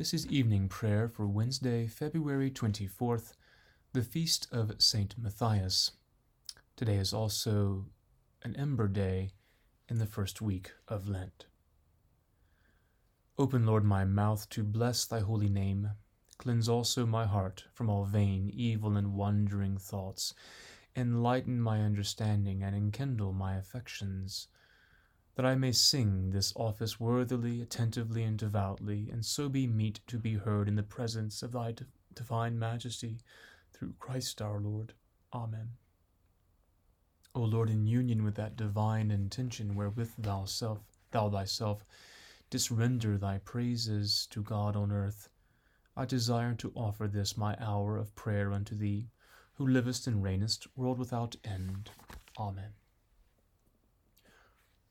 This is evening prayer for Wednesday, February 24th, the feast of Saint Matthias. Today is also an Ember Day in the first week of Lent. Open, Lord, my mouth to bless thy holy name. Cleanse also my heart from all vain, evil, and wandering thoughts. Enlighten my understanding and enkindle my affections that I may sing this office worthily, attentively, and devoutly, and so be meet to be heard in the presence of thy divine majesty, through Christ our Lord. Amen. O Lord, in union with that divine intention wherewith thou self, thou thyself didst render thy praises to God on earth, I desire to offer this my hour of prayer unto thee, who livest and reignest, world without end. Amen.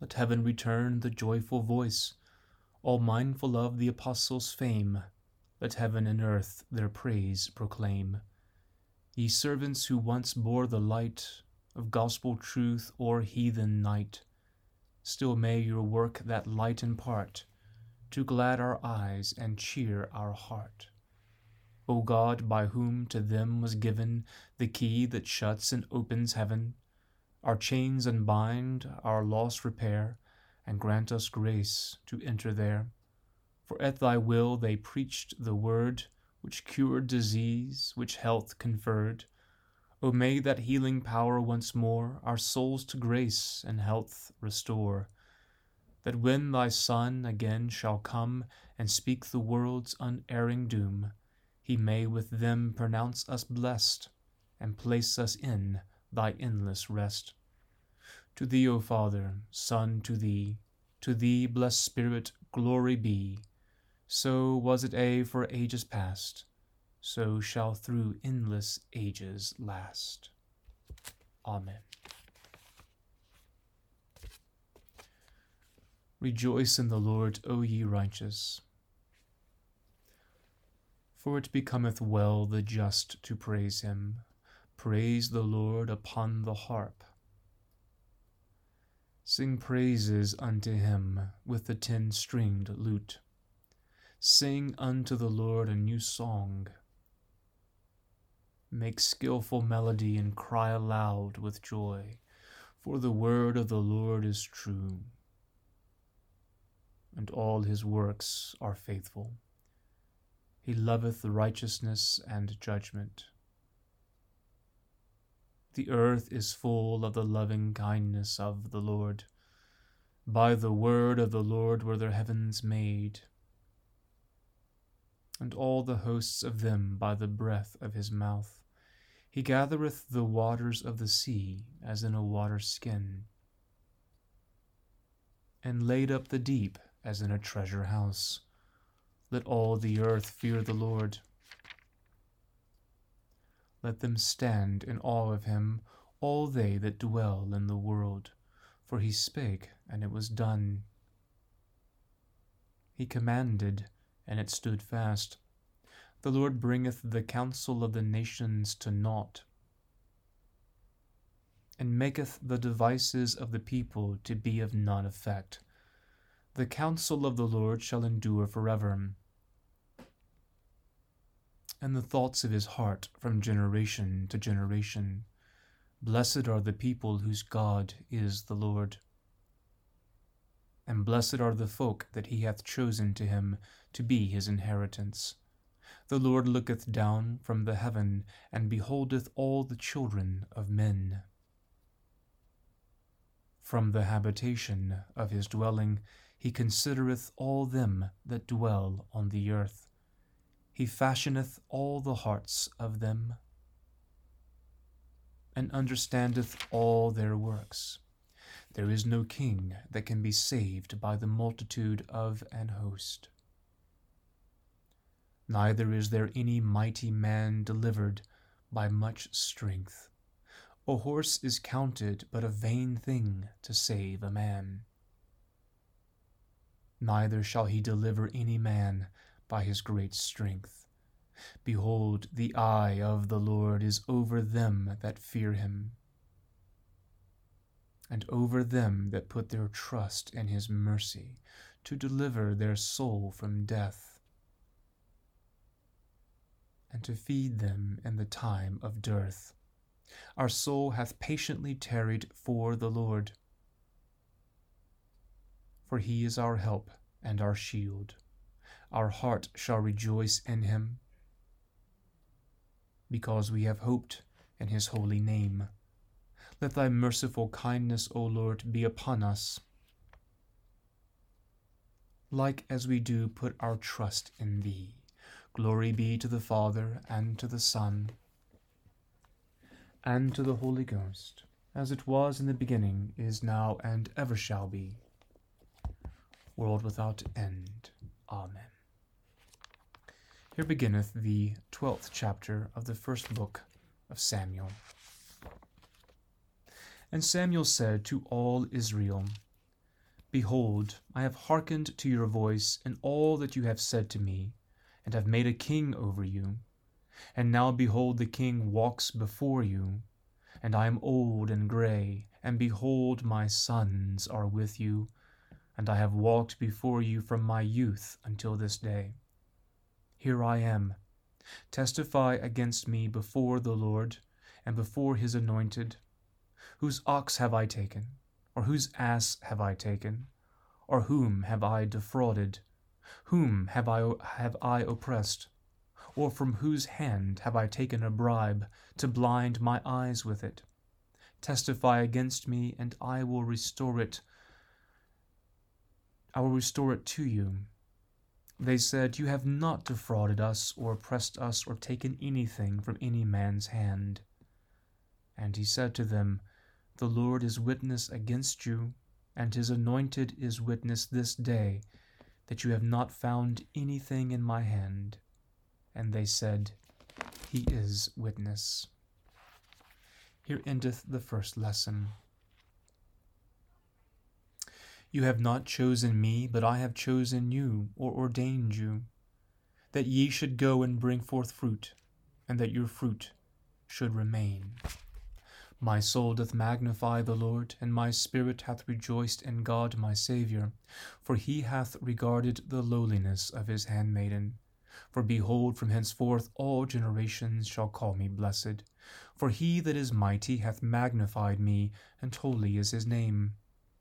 Let heaven return the joyful voice. All mindful of the apostles' fame, let heaven and earth their praise proclaim. Ye servants who once bore the light of gospel truth o'er heathen night, still may your work that light impart, to glad our eyes and cheer our heart. O God, by whom to them was given the key that shuts and opens heaven, our chains unbind, our loss repair, and grant us grace to enter there. For at thy will they preached the word which cured disease, which health conferred. O may that healing power once more our souls to grace and health restore, that when thy Son again shall come and speak the world's unerring doom, he may with them pronounce us blessed and place us in thy endless rest. To thee, O Father, Son, to thee, to thee, blessed Spirit, glory be. So was it aye for ages past, so shall through endless ages last. Amen. Rejoice in the Lord, O ye righteous. For it becometh well the just to praise him. Praise the Lord upon the harp. Sing praises unto him with the ten stringed lute. Sing unto the Lord a new song. Make skilful melody and cry aloud with joy, for the word of the Lord is true, and all his works are faithful. He loveth righteousness and judgment. The earth is full of the loving kindness of the Lord. By the word of the Lord were the heavens made, and all the hosts of them by the breath of his mouth. He gathereth the waters of the sea as in a water skin, and laid up the deep as in a treasure house. Let all the earth fear the Lord. Let them stand in awe of him, all they that dwell in the world. For he spake, and it was done. He commanded, and it stood fast. The Lord bringeth the counsel of the nations to naught, and maketh the devices of the people to be of none effect. The counsel of the Lord shall endure forever and the thoughts of his heart from generation to generation. Blessed are the people whose God is the Lord. And blessed are the folk that he hath chosen to him to be his inheritance. The Lord looketh down from the heaven, and beholdeth all the children of men. From the habitation of his dwelling he considereth all them that dwell on the earth. He fashioneth all the hearts of them, and understandeth all their works. There is no king that can be saved by the multitude of an host. neither is there any mighty man delivered by much strength. A horse is counted but a vain thing to save a man. Neither shall he deliver any man by his great strength. Behold, the eye of the Lord is over them that fear him, and over them that put their trust in his mercy, to deliver their soul from death, and to feed them in the time of dearth. Our soul hath patiently tarried for the Lord, for he is our help and our shield. Our heart shall rejoice in him, because we have hoped in his holy name. Let thy merciful kindness, O Lord, be upon us, like as we do put our trust in thee. Glory be to the Father, and to the Son, and to the Holy Ghost, as it was in the beginning, is now, and ever shall be, world without end. Amen. Here beginneth the twelfth chapter of the first book of Samuel. And Samuel said to all Israel, Behold, I have hearkened to your voice in all that you have said to me, and have made a king over you. And now behold, the king walks before you, and I am old and grey, and behold, my sons are with you, and I have walked before you from my youth until this day. Here I am. Testify against me before the Lord, and before his anointed. Whose ox have I taken? Or whose ass have I taken? Or whom have I defrauded? Whom have I, have I oppressed? Or from whose hand have I taken a bribe to blind my eyes with it? Testify against me, and I will restore it I will restore it to you. They said, You have not defrauded us, or oppressed us, or taken anything from any man's hand. And he said to them, The Lord is witness against you, and his anointed is witness this day, that you have not found anything in my hand. And they said, He is witness. Here endeth the first lesson. You have not chosen me, but I have chosen you, or ordained you, that ye should go and bring forth fruit, and that your fruit should remain. My soul doth magnify the Lord, and my spirit hath rejoiced in God my Saviour, for he hath regarded the lowliness of his handmaiden. For behold, from henceforth all generations shall call me blessed. For he that is mighty hath magnified me, and holy is his name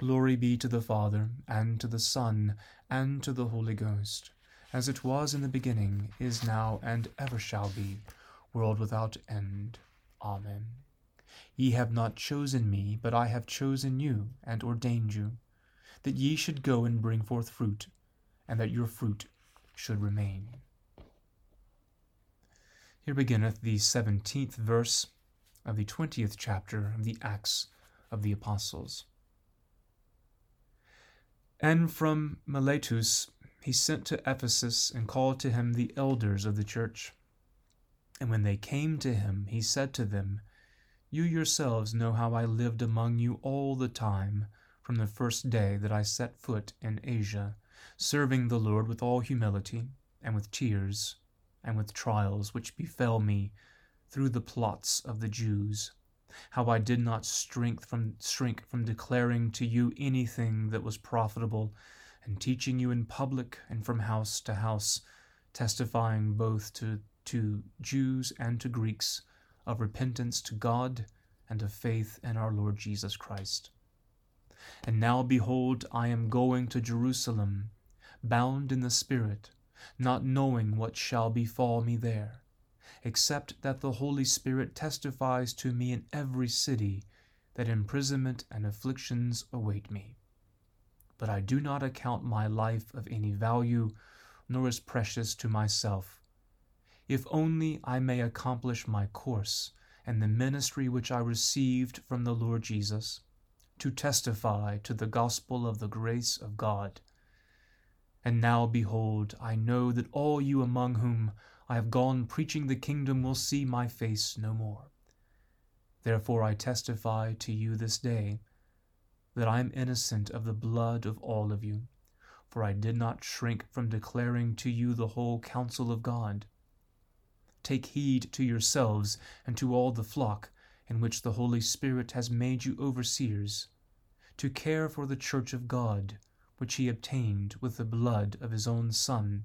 Glory be to the Father, and to the Son, and to the Holy Ghost, as it was in the beginning, is now, and ever shall be, world without end. Amen. Ye have not chosen me, but I have chosen you, and ordained you, that ye should go and bring forth fruit, and that your fruit should remain. Here beginneth the seventeenth verse of the twentieth chapter of the Acts of the Apostles. And from Miletus he sent to Ephesus and called to him the elders of the church. And when they came to him, he said to them, You yourselves know how I lived among you all the time, from the first day that I set foot in Asia, serving the Lord with all humility, and with tears, and with trials which befell me through the plots of the Jews how I did not shrink from, shrink from declaring to you anything that was profitable, and teaching you in public and from house to house, testifying both to, to Jews and to Greeks of repentance to God and of faith in our Lord Jesus Christ. And now, behold, I am going to Jerusalem, bound in the Spirit, not knowing what shall befall me there, except that the Holy Spirit testifies to me in every city that imprisonment and afflictions await me. But I do not account my life of any value, nor as precious to myself, if only I may accomplish my course and the ministry which I received from the Lord Jesus, to testify to the gospel of the grace of God. And now, behold, I know that all you among whom I have gone preaching the kingdom will see my face no more. Therefore I testify to you this day that I am innocent of the blood of all of you, for I did not shrink from declaring to you the whole counsel of God. Take heed to yourselves and to all the flock in which the Holy Spirit has made you overseers, to care for the church of God, which he obtained with the blood of his own Son.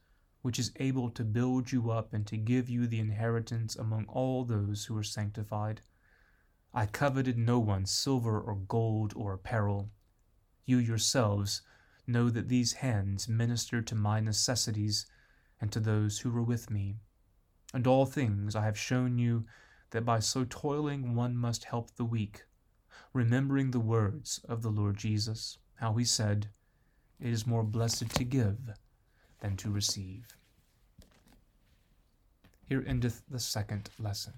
which is able to build you up and to give you the inheritance among all those who are sanctified. I coveted no one's silver or gold or apparel. You yourselves know that these hands ministered to my necessities and to those who were with me. And all things I have shown you that by so toiling one must help the weak, remembering the words of the Lord Jesus, how he said, It is more blessed to give than to receive. Here endeth the second lesson.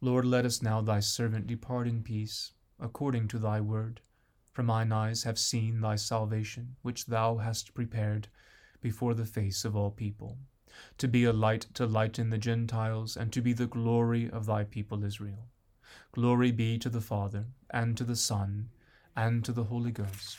Lord, let us now thy servant depart in peace, according to thy word. For mine eyes have seen thy salvation, which thou hast prepared before the face of all people to be a light to lighten the Gentiles, and to be the glory of thy people Israel. Glory be to the Father, and to the Son, and to the Holy Ghost,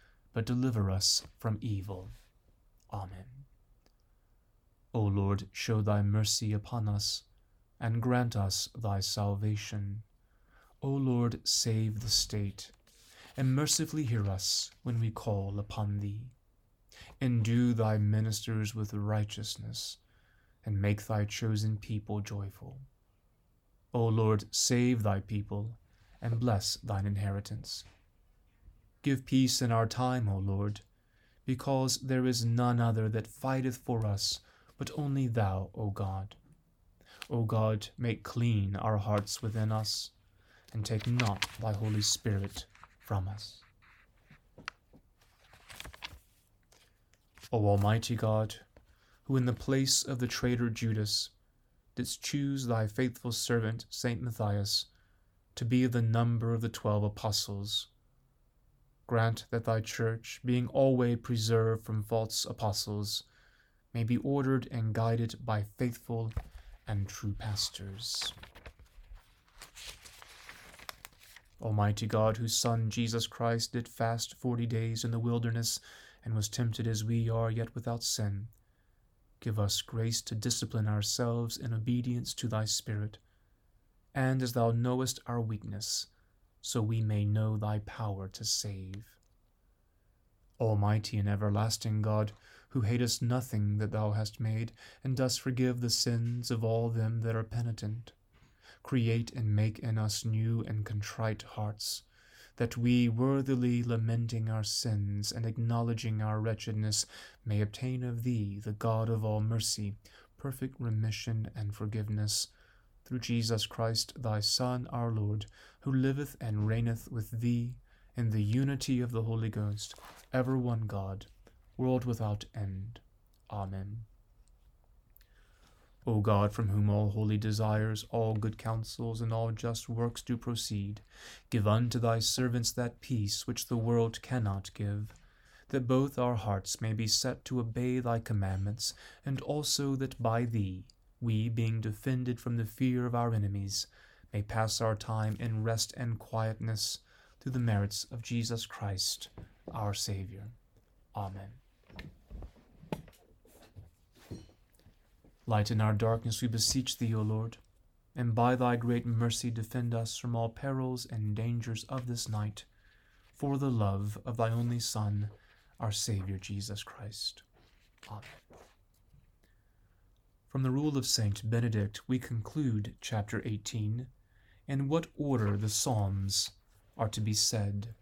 but deliver us from evil. Amen. O Lord, show thy mercy upon us, and grant us thy salvation. O Lord, save the state, and mercifully hear us when we call upon thee. Endue thy ministers with righteousness, and make thy chosen people joyful. O Lord, save thy people, and bless thine inheritance. Give peace in our time, O Lord, because there is none other that fighteth for us, but only thou, O God. O God, make clean our hearts within us, and take not thy Holy Spirit from us. O Almighty God, who in the place of the traitor Judas didst choose thy faithful servant Saint Matthias to be of the number of the twelve apostles, grant that thy church, being alway preserved from false apostles, may be ordered and guided by faithful and true pastors. Almighty God, whose Son Jesus Christ did fast forty days in the wilderness and was tempted as we are, yet without sin, give us grace to discipline ourselves in obedience to thy Spirit. And as thou knowest our weakness, so we may know thy power to save. Almighty and everlasting God, who hatest nothing that thou hast made, and dost forgive the sins of all them that are penitent create and make in us new and contrite hearts, that we, worthily lamenting our sins and acknowledging our wretchedness, may obtain of Thee, the God of all mercy, perfect remission and forgiveness, through Jesus Christ, Thy Son, our Lord, who liveth and reigneth with Thee in the unity of the Holy Ghost, ever one God, world without end. Amen. O God, from whom all holy desires, all good counsels, and all just works do proceed, give unto thy servants that peace which the world cannot give, that both our hearts may be set to obey thy commandments, and also that by thee, we, being defended from the fear of our enemies, may pass our time in rest and quietness through the merits of Jesus Christ, our Saviour. Amen. Lighten our darkness, we beseech thee, O Lord, and by thy great mercy defend us from all perils and dangers of this night, for the love of thy only Son, our Saviour Jesus Christ. Amen. From the Rule of Saint Benedict, we conclude chapter 18, in what order the Psalms are to be said.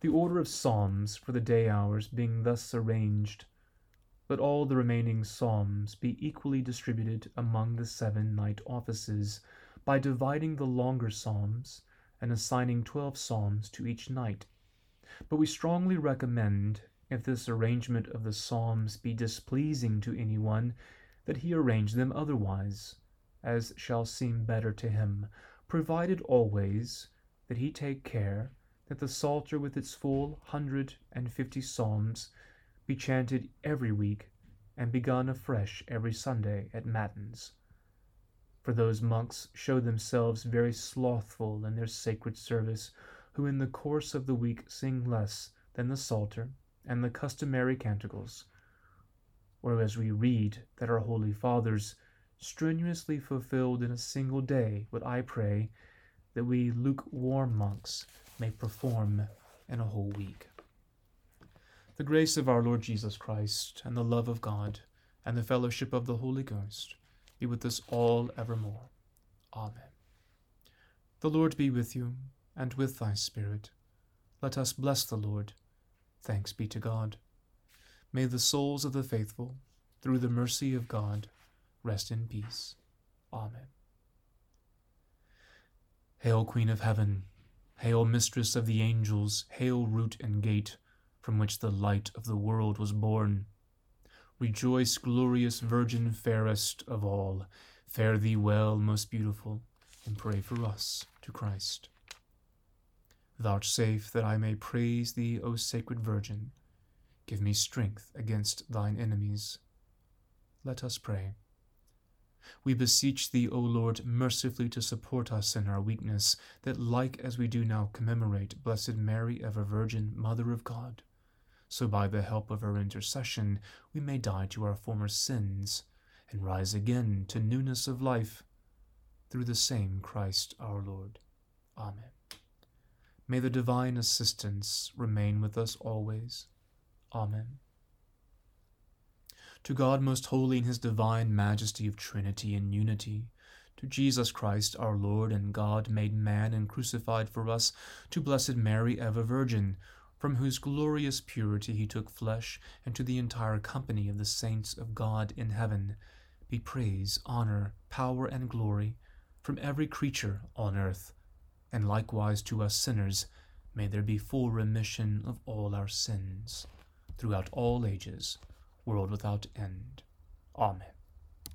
The order of Psalms for the day hours being thus arranged, let all the remaining psalms be equally distributed among the seven night offices, by dividing the longer psalms and assigning twelve psalms to each night. But we strongly recommend, if this arrangement of the psalms be displeasing to any one, that he arrange them otherwise, as shall seem better to him, provided always that he take care that the Psalter with its full hundred and fifty psalms be chanted every week and begun afresh every Sunday at Matins. For those monks show themselves very slothful in their sacred service, who in the course of the week sing less than the Psalter and the customary canticles. Whereas we read that our holy fathers strenuously fulfilled in a single day what I pray that we lukewarm monks may perform in a whole week. The grace of our Lord Jesus Christ, and the love of God, and the fellowship of the Holy Ghost be with us all evermore. Amen. The Lord be with you, and with thy Spirit. Let us bless the Lord. Thanks be to God. May the souls of the faithful, through the mercy of God, rest in peace. Amen. Hail, Queen of Heaven! Hail, Mistress of the angels! Hail, root and gate! from which the light of the world was born. Rejoice, glorious Virgin, fairest of all. Fare thee well, most beautiful, and pray for us to Christ. Vouchsafe that I may praise thee, O sacred Virgin. Give me strength against thine enemies. Let us pray. We beseech thee, O Lord, mercifully to support us in our weakness, that like as we do now commemorate Blessed Mary, ever Virgin, Mother of God, so by the help of her intercession we may die to our former sins and rise again to newness of life through the same Christ our Lord. Amen. May the divine assistance remain with us always. Amen. To God most holy in his divine majesty of Trinity and unity, to Jesus Christ our Lord and God made man and crucified for us, to Blessed Mary ever Virgin, from whose glorious purity he took flesh, and to the entire company of the saints of God in heaven, be praise, honor, power, and glory from every creature on earth, and likewise to us sinners, may there be full remission of all our sins, throughout all ages, world without end. Amen.